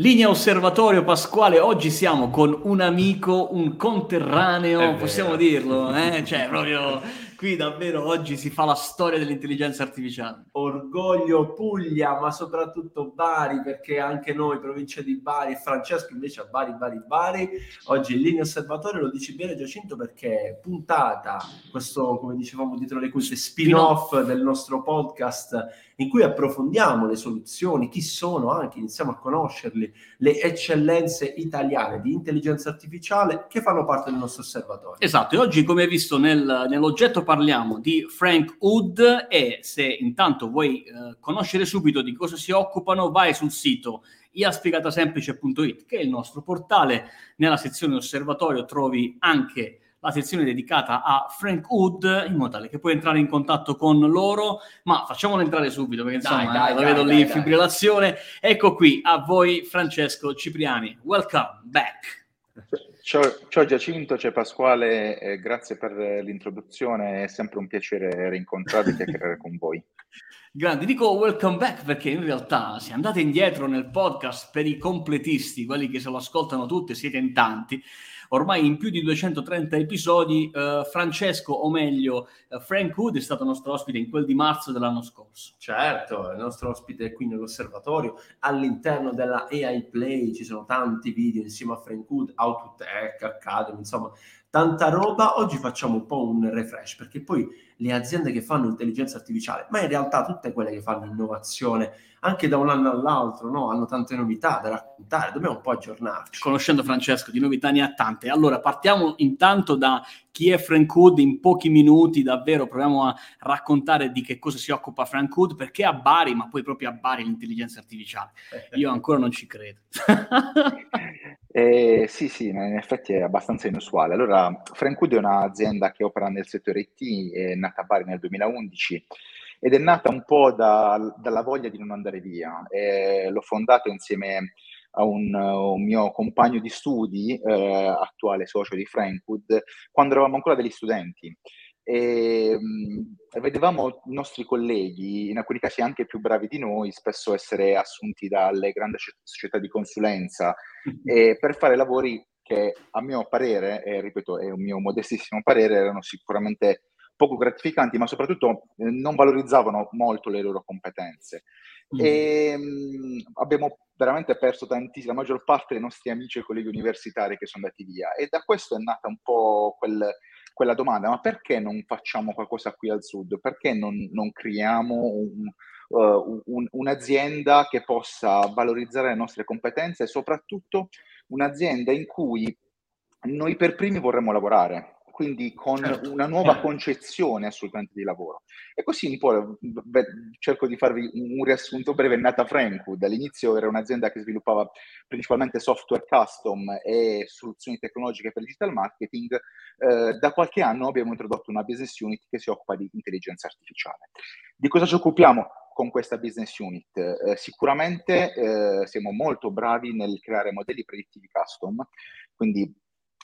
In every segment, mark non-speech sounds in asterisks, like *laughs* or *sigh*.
Linea Osservatorio Pasquale, oggi siamo con un amico, un conterraneo, possiamo dirlo, eh? cioè proprio qui davvero oggi si fa la storia dell'intelligenza artificiale. Orgoglio Puglia, ma soprattutto Bari, perché anche noi, provincia di Bari, Francesco invece a Bari, Bari, Bari. Oggi in linea osservatorio lo dici bene Giacinto perché puntata, questo come dicevamo dietro le quinte, spin-off del nostro podcast in cui approfondiamo le soluzioni, chi sono anche, iniziamo a conoscerli, le eccellenze italiane di intelligenza artificiale che fanno parte del nostro osservatorio. Esatto, e oggi come hai visto nel, nell'oggetto parliamo di Frank Hood e se intanto vuoi eh, conoscere subito di cosa si occupano, vai sul sito iaspiegatasemplice.it che è il nostro portale, nella sezione osservatorio trovi anche la sezione dedicata a Frank Wood in modo tale che puoi entrare in contatto con loro, ma facciamolo entrare subito perché insomma dai, dai, vedo dai, lì in fibrillazione. Ecco qui a voi Francesco Cipriani, welcome back. *laughs* Ciao, ciao Giacinto, c'è Pasquale, eh, grazie per l'introduzione, è sempre un piacere rincontrarvi e *laughs* chiacchierare con voi. Grandi, dico welcome back perché in realtà se andate indietro nel podcast per i completisti, quelli che se lo ascoltano tutti, siete in tanti, ormai in più di 230 episodi, eh, Francesco, o meglio eh, Frank Hood, è stato nostro ospite in quel di marzo dell'anno scorso. Certo, è il nostro ospite qui nell'osservatorio. All'interno della AI Play ci sono tanti video insieme a Frank Hood, to Tech, Academy, insomma, tanta roba. Oggi facciamo un po' un refresh perché poi le aziende che fanno intelligenza artificiale, ma in realtà tutte quelle che fanno innovazione, anche da un anno all'altro, no? hanno tante novità da raccontare, dobbiamo un po' aggiornarci. Conoscendo Francesco, di novità ne ha tante. Allora, partiamo intanto da chi è Frank Hood in pochi minuti, davvero proviamo a raccontare di che cosa si occupa Frank Hood, perché a Bari, ma poi proprio a Bari l'intelligenza artificiale. Io ancora non ci credo. *laughs* eh, sì, sì, in effetti è abbastanza inusuale. Allora, Frank è un'azienda che opera nel settore IT, è nata a Bari nel 2011 ed è nata un po' da, dalla voglia di non andare via. Eh, l'ho fondato insieme a un, un mio compagno di studi, eh, attuale socio di Frankwood, quando eravamo ancora degli studenti. E, mh, vedevamo i nostri colleghi, in alcuni casi anche più bravi di noi, spesso essere assunti dalle grandi società di consulenza mm-hmm. *laughs* per fare lavori che a mio parere, e ripeto è un mio modestissimo parere, erano sicuramente poco gratificanti, ma soprattutto eh, non valorizzavano molto le loro competenze. Mm. E mh, mm, abbiamo veramente perso tantissimo, la maggior parte dei nostri amici e colleghi universitari che sono andati via. E da questo è nata un po' quel, quella domanda, ma perché non facciamo qualcosa qui al sud? Perché non, non creiamo un, uh, un, un'azienda che possa valorizzare le nostre competenze e soprattutto un'azienda in cui noi per primi vorremmo lavorare? Quindi con certo. una nuova eh. concezione assolutamente di lavoro. E così un po' beh, cerco di farvi un riassunto breve, è nata Frankwood, all'inizio era un'azienda che sviluppava principalmente software custom e soluzioni tecnologiche per il digital marketing, eh, da qualche anno abbiamo introdotto una business unit che si occupa di intelligenza artificiale. Di cosa ci occupiamo? con questa business unit? Eh, sicuramente eh, siamo molto bravi nel creare modelli predittivi custom, quindi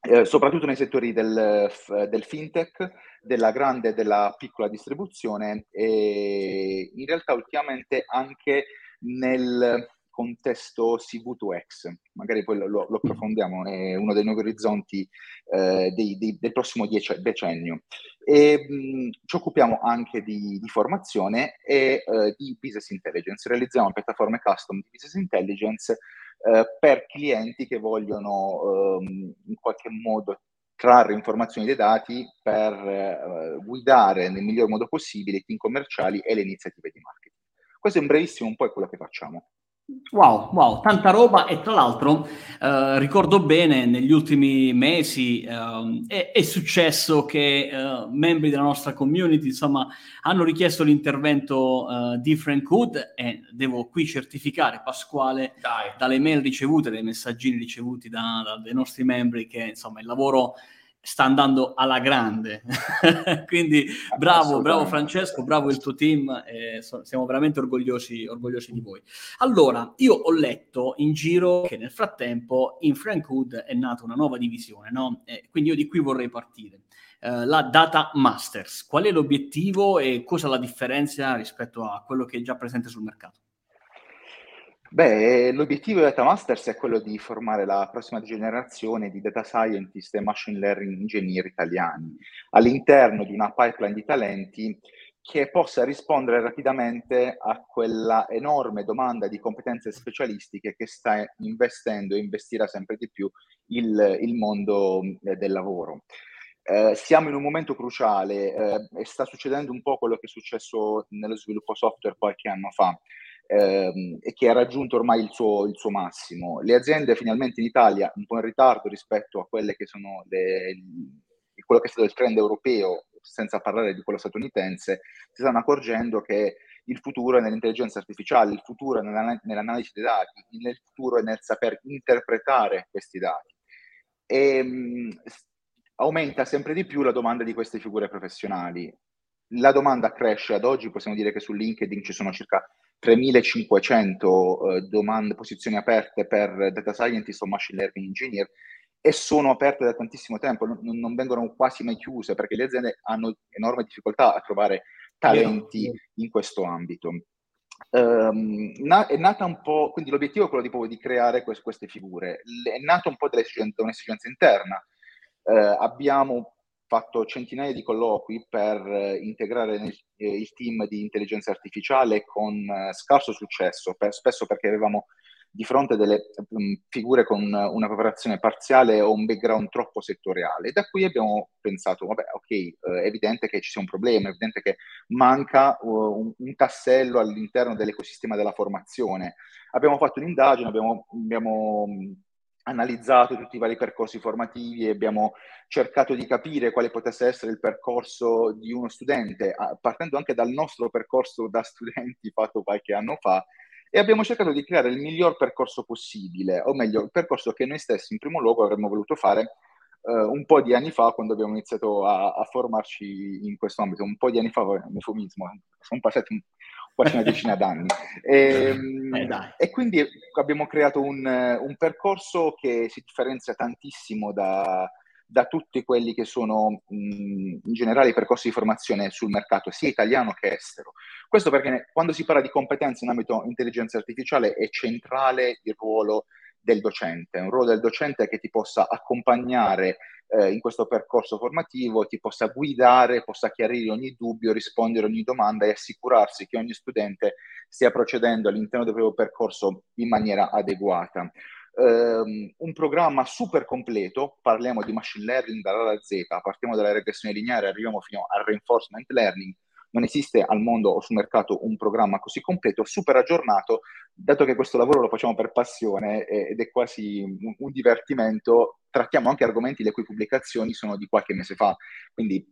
eh, soprattutto nei settori del, del, fintech, della grande e della piccola distribuzione e in realtà ultimamente anche nel contesto CV2X, magari poi lo, lo approfondiamo, è uno dei nuovi orizzonti eh, dei, dei, del prossimo dieci, decennio. E, mh, ci occupiamo anche di, di formazione e eh, di business intelligence, realizziamo piattaforme custom di business intelligence eh, per clienti che vogliono ehm, in qualche modo trarre informazioni dai dati per eh, guidare nel miglior modo possibile i team commerciali e le iniziative di marketing. Questo è un brevissimo un po' quello che facciamo. Wow, wow, tanta roba e tra l'altro eh, ricordo bene negli ultimi mesi eh, è, è, successo che eh, membri della nostra community insomma hanno richiesto l'intervento eh, di Frank Hood e devo qui certificare Pasquale Dai. dalle mail ricevute, dai messaggini ricevuti da, da, dai nostri membri che insomma il lavoro sta andando alla grande. *laughs* Quindi bravo, bravo Francesco, bravo il tuo team, eh, so, siamo veramente orgogliosi, orgogliosi, di voi. Allora, io ho letto in giro che nel frattempo in Frank Hood è nata una nuova divisione, no? Eh, quindi io di qui vorrei partire. Eh, la Data Masters, qual è l'obiettivo e cosa la differenzia rispetto a quello che è già presente sul mercato? Beh, l'obiettivo di Data Masters è quello di formare la prossima generazione di data scientist e machine learning engineer italiani all'interno di una pipeline di talenti che possa rispondere rapidamente a quella enorme domanda di competenze specialistiche che sta investendo e investirà sempre di più il, il mondo eh, del lavoro. Eh, siamo in un momento cruciale eh, e sta succedendo un po' quello che è successo nello sviluppo software qualche anno fa ehm, e che ha raggiunto ormai il suo, il suo, massimo. Le aziende finalmente in Italia, un po' in ritardo rispetto a quelle che sono le, quello che è stato il trend europeo, senza parlare di quello statunitense, si stanno accorgendo che il futuro è nell'intelligenza artificiale, il futuro è nell'analisi dei dati, il futuro è nel saper interpretare questi dati. E mh, aumenta sempre di più la domanda di queste figure professionali. La domanda cresce ad oggi, possiamo dire che su LinkedIn ci sono circa 3500 eh, domande, posizioni aperte per data scientist o machine learning engineer e sono aperte da tantissimo tempo, non, non, vengono quasi mai chiuse perché le aziende hanno enorme difficoltà a trovare talenti in questo ambito. Um, na- è nata un po', quindi l'obiettivo è quello di, di creare quest- queste figure, è nato un po' da un'esigenza interna. Uh, abbiamo fatto centinaia di colloqui per uh, integrare nel, eh, il team di intelligenza artificiale con uh, scarso successo, per, spesso perché avevamo di fronte delle um, figure con una preparazione parziale o un background troppo settoriale. Da qui abbiamo pensato, vabbè, ok, eh, è evidente che ci sia un problema, è evidente che manca uh, un, un, tassello all'interno dell'ecosistema della formazione. Abbiamo fatto un'indagine, abbiamo, abbiamo analizzato tutti i vari percorsi formativi e abbiamo cercato di capire quale potesse essere il percorso di uno studente, partendo anche dal nostro percorso da studenti fatto qualche anno fa, e abbiamo cercato di creare il miglior percorso possibile, o meglio, il percorso che noi stessi in primo luogo avremmo voluto fare uh, un po' di anni fa quando abbiamo iniziato a, a, formarci in questo ambito. Un po' di anni fa, eufemismo, sono passati quasi una decina d'anni. E, *laughs* eh, e, quindi abbiamo creato un, un percorso che si differenzia tantissimo da, da tutti quelli che sono mh, in generale i percorsi di formazione sul mercato, sia italiano che estero. Questo perché quando si parla di competenze in ambito intelligenza artificiale è centrale il ruolo del docente, un ruolo del docente che ti possa accompagnare eh, in questo percorso formativo, ti possa guidare, possa chiarire ogni dubbio, rispondere a ogni domanda e assicurarsi che ogni studente stia procedendo all'interno del proprio percorso in maniera adeguata. Ehm, un programma super completo, parliamo di machine learning dall'A alla Z, partiamo dalla regressione lineare, arriviamo fino al reinforcement learning, non esiste al mondo o sul mercato un programma così completo, super aggiornato, dato che questo lavoro lo facciamo per passione ed è quasi un, un divertimento, trattiamo anche argomenti le cui pubblicazioni sono di qualche mese fa, quindi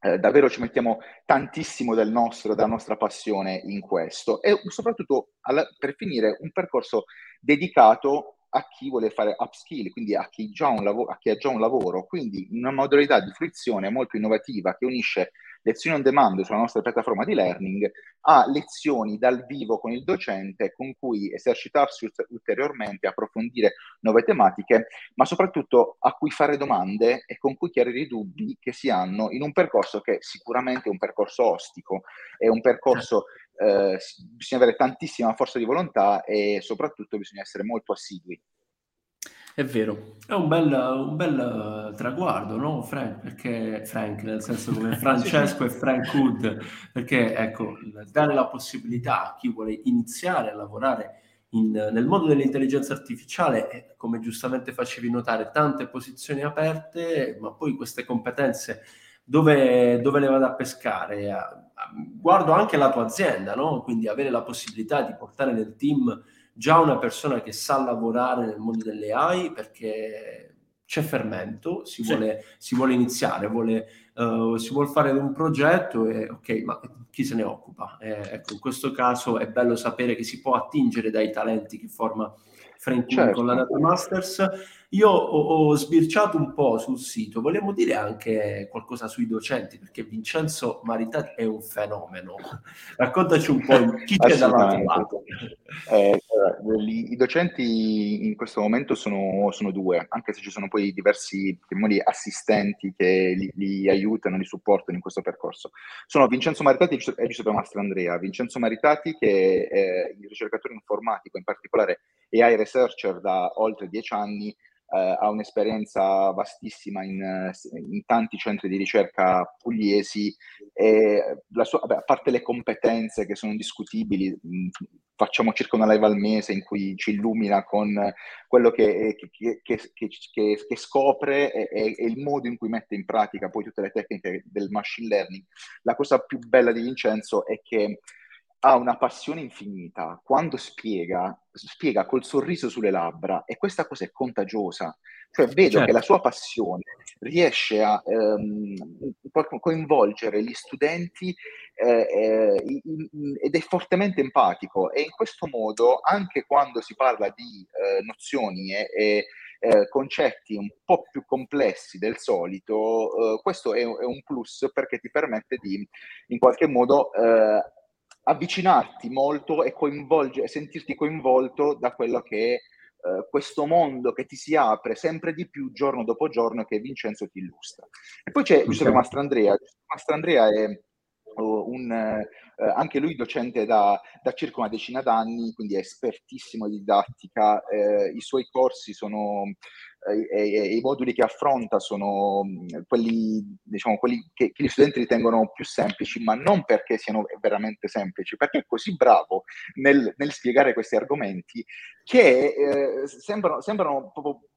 eh, davvero ci mettiamo tantissimo del nostro, della nostra passione in questo. E soprattutto alla, per finire un percorso dedicato a chi vuole fare upskill, quindi a chi, lav- a chi, ha già un lavoro, quindi una modalità di fruizione molto innovativa che unisce lezioni on demand sulla nostra piattaforma di learning a lezioni dal vivo con il docente con cui esercitarsi ulteriormente, approfondire nuove tematiche, ma soprattutto a cui fare domande e con cui chiarire i dubbi che si hanno in un percorso che sicuramente è un percorso ostico, è un percorso eh, bisogna avere tantissima forza di volontà e soprattutto bisogna essere molto assidui. È vero, è un bel, un bel traguardo, no, Frank? Perché Frank, nel senso come *laughs* Francesco e Frank Hood, perché ecco, dare la possibilità a chi vuole iniziare a lavorare in, nel mondo dell'intelligenza artificiale, come giustamente facevi notare, tante posizioni aperte, ma poi queste competenze dove, dove le vado a pescare? Guardo anche la tua azienda, no? Quindi avere la possibilità di portare nel team già una persona che sa lavorare nel mondo delle AI perché c'è fermento, si, sì. vuole, si vuole, iniziare, vuole, uh, si vuole fare un progetto e ok, ma chi se ne occupa? Eh, ecco, in questo caso è bello sapere che si può attingere dai talenti che forma Frank certo. con la Data Masters. io ho, ho, sbirciato un po' sul sito, vogliamo dire anche qualcosa sui docenti, perché Vincenzo Maritati è un fenomeno. *laughs* Raccontaci un po' chi c'è dall'altro lato. Eh, I docenti in questo momento sono, sono, due, anche se ci sono poi diversi chiamiamoli, assistenti che li, li, aiutano, li supportano in questo percorso. Sono Vincenzo Maritati e Giuseppe Mastrandrea. Vincenzo Maritati che è il ricercatore informatico, in particolare AI researcher da oltre dieci anni, eh, ha un'esperienza vastissima in, in, tanti centri di ricerca pugliesi e sua, vabbè, a parte le competenze che sono indiscutibili, mh, facciamo circa una live al mese in cui ci illumina con quello che, che, che, che scopre e, e, il modo in cui mette in pratica poi tutte le tecniche del machine learning. La cosa più bella di Vincenzo è che ha una passione infinita, quando spiega, spiega col sorriso sulle labbra e questa cosa è contagiosa. Cioè vedo certo. che la sua passione riesce a ehm, coinvolgere gli studenti eh, eh, in, in, ed è fortemente empatico e in questo modo anche quando si parla di eh, nozioni e, e eh, concetti un po' più complessi del solito, eh, questo è, è, un plus perché ti permette di in qualche modo eh, avvicinarti molto e coinvolgere, sentirti coinvolto da quello che è Uh, questo mondo che ti si apre sempre di più giorno dopo giorno che Vincenzo ti illustra. E poi c'è Giuseppe Mastrandrea. Giuseppe Mastrandrea è uh, un, uh, anche lui docente da, da, circa una decina d'anni, quindi è espertissimo di didattica. I suoi corsi sono e, e, i moduli che affronta sono quelli, diciamo, quelli che, che, gli studenti ritengono più semplici, ma non perché siano veramente semplici, perché è così bravo nel, nel spiegare questi argomenti che eh, sembrano, sembrano proprio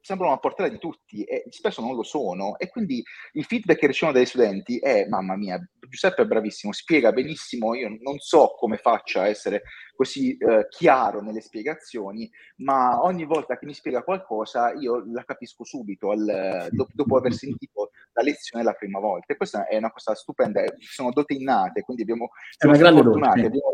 sembrano a portata di tutti e spesso non lo sono. E quindi il feedback che ricevono dagli studenti è mamma mia, Giuseppe è bravissimo, spiega benissimo, io non so come faccia a essere così eh, chiaro nelle spiegazioni, ma ogni volta che mi spiega qualcosa io la capisco subito al, dopo, dopo aver sentito la lezione la prima volta. E questa è una cosa stupenda, sono dote innate, quindi abbiamo, siamo fortunati, abbiamo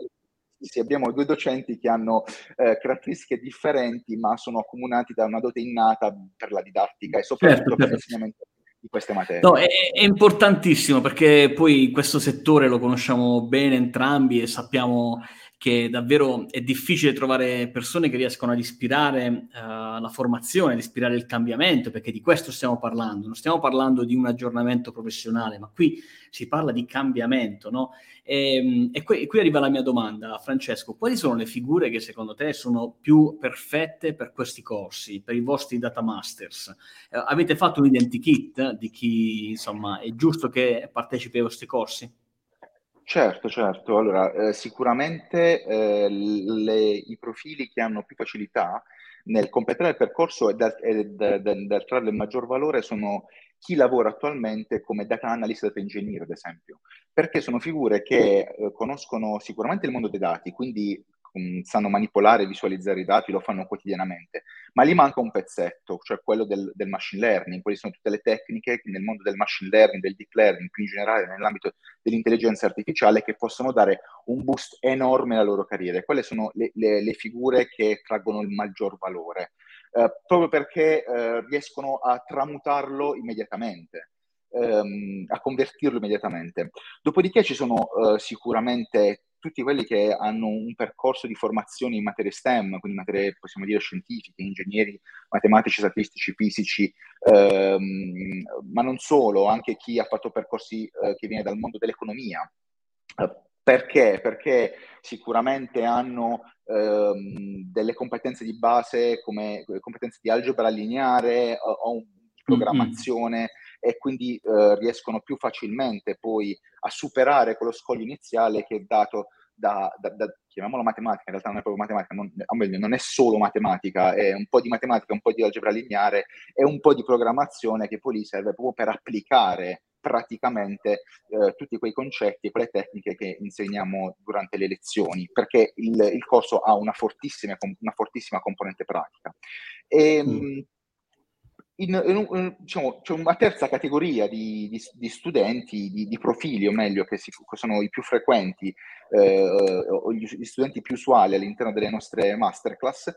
sì, abbiamo due docenti che hanno eh, caratteristiche differenti, ma sono accomunati da una dote innata per la didattica e soprattutto certo, per certo. l'insegnamento di queste materie. No, è, è, importantissimo perché poi questo settore lo conosciamo bene entrambi e sappiamo che davvero è difficile trovare persone che riescono ad ispirare uh, la formazione, ad ispirare il cambiamento, perché di questo stiamo parlando. Non stiamo parlando di un aggiornamento professionale, ma qui si parla di cambiamento, no? E, ehm, e, qui, e qui arriva la mia domanda, Francesco. Quali sono le figure che secondo te sono più perfette per questi corsi, per i vostri data masters? Uh, avete fatto un identikit di chi, insomma, è giusto che partecipi ai vostri corsi? Certo, certo. Allora, eh, sicuramente eh, le, i profili che hanno più facilità nel completare il percorso e dal, da, da, da trarre il maggior valore sono chi lavora attualmente come data analyst, data engineer, ad esempio, perché sono figure che eh, conoscono sicuramente il mondo dei dati, quindi um, sanno manipolare e visualizzare i dati, lo fanno quotidianamente, ma gli manca un pezzetto, cioè quello del, del, machine learning, quali sono tutte le tecniche nel mondo del machine learning, del deep learning, più in generale nell'ambito dell'intelligenza artificiale, che possono dare un boost enorme alla loro carriera. Quelle sono le, le, le figure che traggono il maggior valore, eh, proprio perché eh, riescono a tramutarlo immediatamente. Ehm, a convertirlo immediatamente. Dopodiché ci sono eh, sicuramente tutti quelli che hanno un percorso di formazione in materie STEM, quindi materie, possiamo dire, scientifiche, ingegneri, matematici, statistici, fisici, ehm, ma non solo, anche chi ha fatto percorsi eh, che viene dal mondo dell'economia. Eh, perché? Perché sicuramente hanno ehm, delle competenze di base come competenze di algebra lineare o, o programmazione mm-hmm. E quindi eh, riescono più facilmente poi a superare quello scoglio iniziale che è dato da, da, da, chiamiamolo matematica, in realtà non è proprio matematica, non, o meglio, non è solo matematica, è un po' di matematica, un po' di algebra lineare e un po' di programmazione che poi lì serve proprio per applicare praticamente eh, tutti quei concetti e quelle tecniche che insegniamo durante le lezioni, perché il, il corso ha una fortissima, una fortissima componente pratica. E, mm. In, in, in, diciamo, c'è una terza categoria di, di, di studenti, di, di, profili, o meglio, che, si, che, sono i più frequenti, eh, o gli, gli, studenti più usuali all'interno delle nostre masterclass,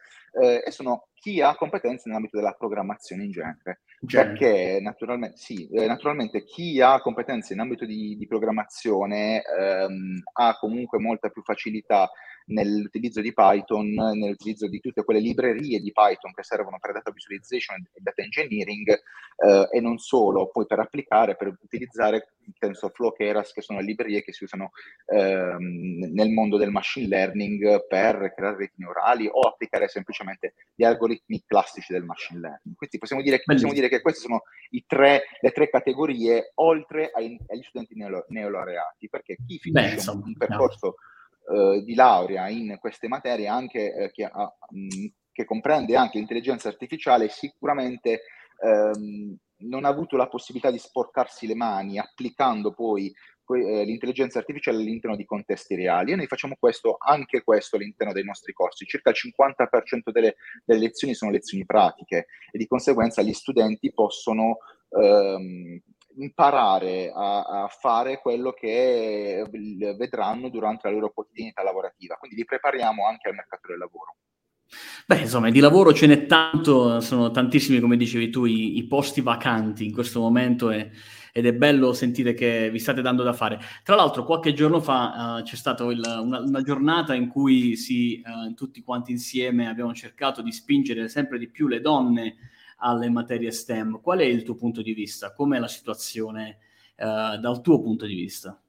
eh, e sono chi ha competenze nell'ambito della programmazione in genere. genere. Perché naturalmente, sì, eh, naturalmente, chi ha competenze in ambito di, programmazione ehm, ha comunque molta più facilità nell'utilizzo di Python, nell'utilizzo di tutte quelle librerie di Python che servono per data visualization e data engineering eh, e non solo, poi per applicare, per utilizzare TensorFlow, Keras, che sono le librerie che si usano ehm, nel mondo del machine learning per creare reti neurali o applicare semplicemente gli algoritmi classici del machine learning. Quindi possiamo dire, possiamo dire che queste sono tre, le tre categorie oltre ai, agli studenti neolaureati, perché chi finisce Beh, un, un percorso... No eh, di laurea in queste materie anche eh, che, ha, mh, che, comprende anche l'intelligenza artificiale sicuramente ehm, non ha avuto la possibilità di sporcarsi le mani applicando poi eh, l'intelligenza artificiale all'interno di contesti reali e noi facciamo questo, anche questo all'interno dei nostri corsi. Circa il 50% delle, delle lezioni sono lezioni pratiche e di conseguenza gli studenti possono ehm, imparare a, a, fare quello che vedranno durante la loro quotidianità lavorativa. Quindi li prepariamo anche al mercato del lavoro. Beh, insomma, di lavoro ce n'è tanto, sono tantissimi, come dicevi tu, i, i posti vacanti in questo momento e, ed è bello sentire che vi state dando da fare. Tra l'altro, qualche giorno fa uh, c'è stata una, una, giornata in cui si, uh, tutti quanti insieme abbiamo cercato di spingere sempre di più le donne alle materie STEM. Qual è il tuo punto di vista? Com'è la situazione uh, dal tuo punto di vista?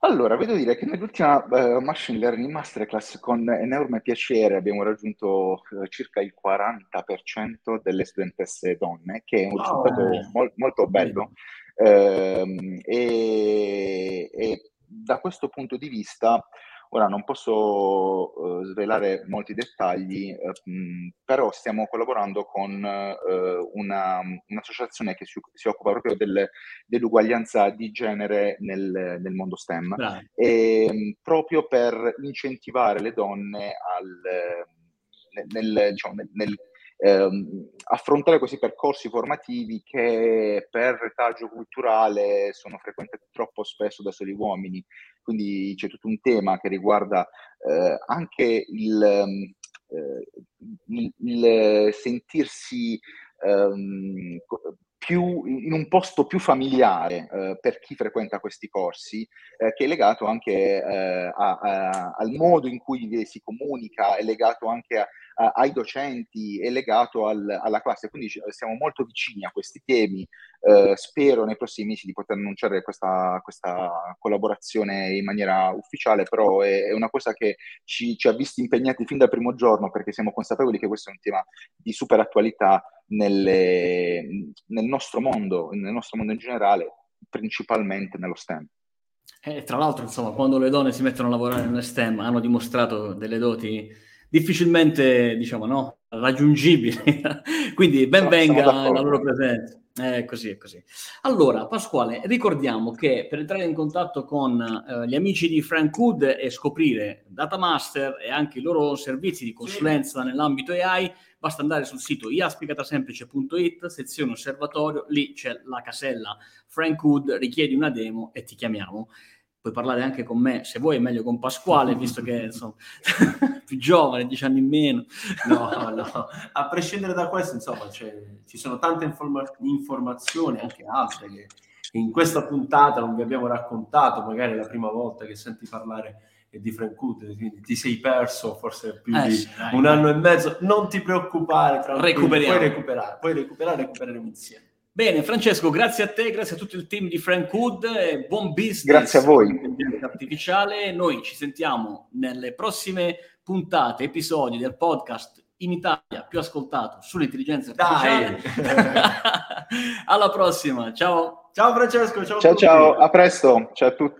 Allora, vedo dire che nell'ultima uh, Machine Learning Masterclass con enorme piacere abbiamo raggiunto uh, circa il 40% delle studentesse donne, che è un wow. risultato mol- molto bello. Uh, e, e, da questo punto di vista Ora non posso uh, svelare molti dettagli, uh, mh, però stiamo collaborando con uh, una, un'associazione che si, si occupa proprio del, dell'uguaglianza di genere nel, nel mondo STEM, e, mh, proprio per incentivare le donne al, nel, nel, diciamo, nel ehm, affrontare questi percorsi formativi che per retaggio culturale sono frequentati troppo spesso da soli uomini. Quindi c'è tutto un tema che riguarda eh, anche il, ehm, eh, il, il sentirsi ehm, più, in un posto più familiare eh, per chi frequenta questi corsi, eh, che è legato anche eh, a, a, al modo in cui si comunica, è legato anche a, ai docenti, è legato al, alla classe. Quindi siamo molto vicini a questi temi. Eh, spero nei prossimi mesi di poter annunciare questa, questa collaborazione in maniera ufficiale, però è, è una cosa che ci, ci, ha visti impegnati fin dal primo giorno perché siamo consapevoli che questo è un tema di super attualità nelle, nel nostro mondo, nel nostro mondo in generale, principalmente nello STEM. E tra l'altro, insomma, quando le donne si mettono a lavorare nel STEM hanno dimostrato delle doti difficilmente, diciamo, no, raggiungibili. *laughs* Quindi ben venga la loro presenza. È così, è così. Allora, Pasquale, ricordiamo che per entrare in contatto con eh, gli amici di Frank Hood e scoprire Datamaster e anche i loro servizi di consulenza sì. nell'ambito AI, basta andare sul sito iaspicatasemplice.it, sezione osservatorio, lì c'è la casella Frank Hood, richiedi una demo e ti chiamiamo puoi parlare anche con me, se vuoi è meglio con Pasquale, visto che *laughs* insomma, *laughs* più giovane, dieci anni in meno. No, no, a prescindere da questo, insomma, ci sono tante informa- informazioni, anche altre, che in questa puntata non vi abbiamo raccontato, magari la prima volta che senti parlare di Frank Hood, quindi ti sei perso forse più eh, di sì, un anno e mezzo, non ti preoccupare, puoi recuperare, puoi recuperare, recupereremo insieme. Bene, Francesco, grazie a te, grazie a tutto il team di Frank Hood, buon business. Grazie a voi. Artificiale. Noi ci sentiamo nelle prossime puntate, episodi del podcast in Italia più ascoltato sull'intelligenza artificiale. *laughs* Alla prossima, ciao. Ciao Francesco, ciao. Ciao ciao, a presto, ciao a tutti.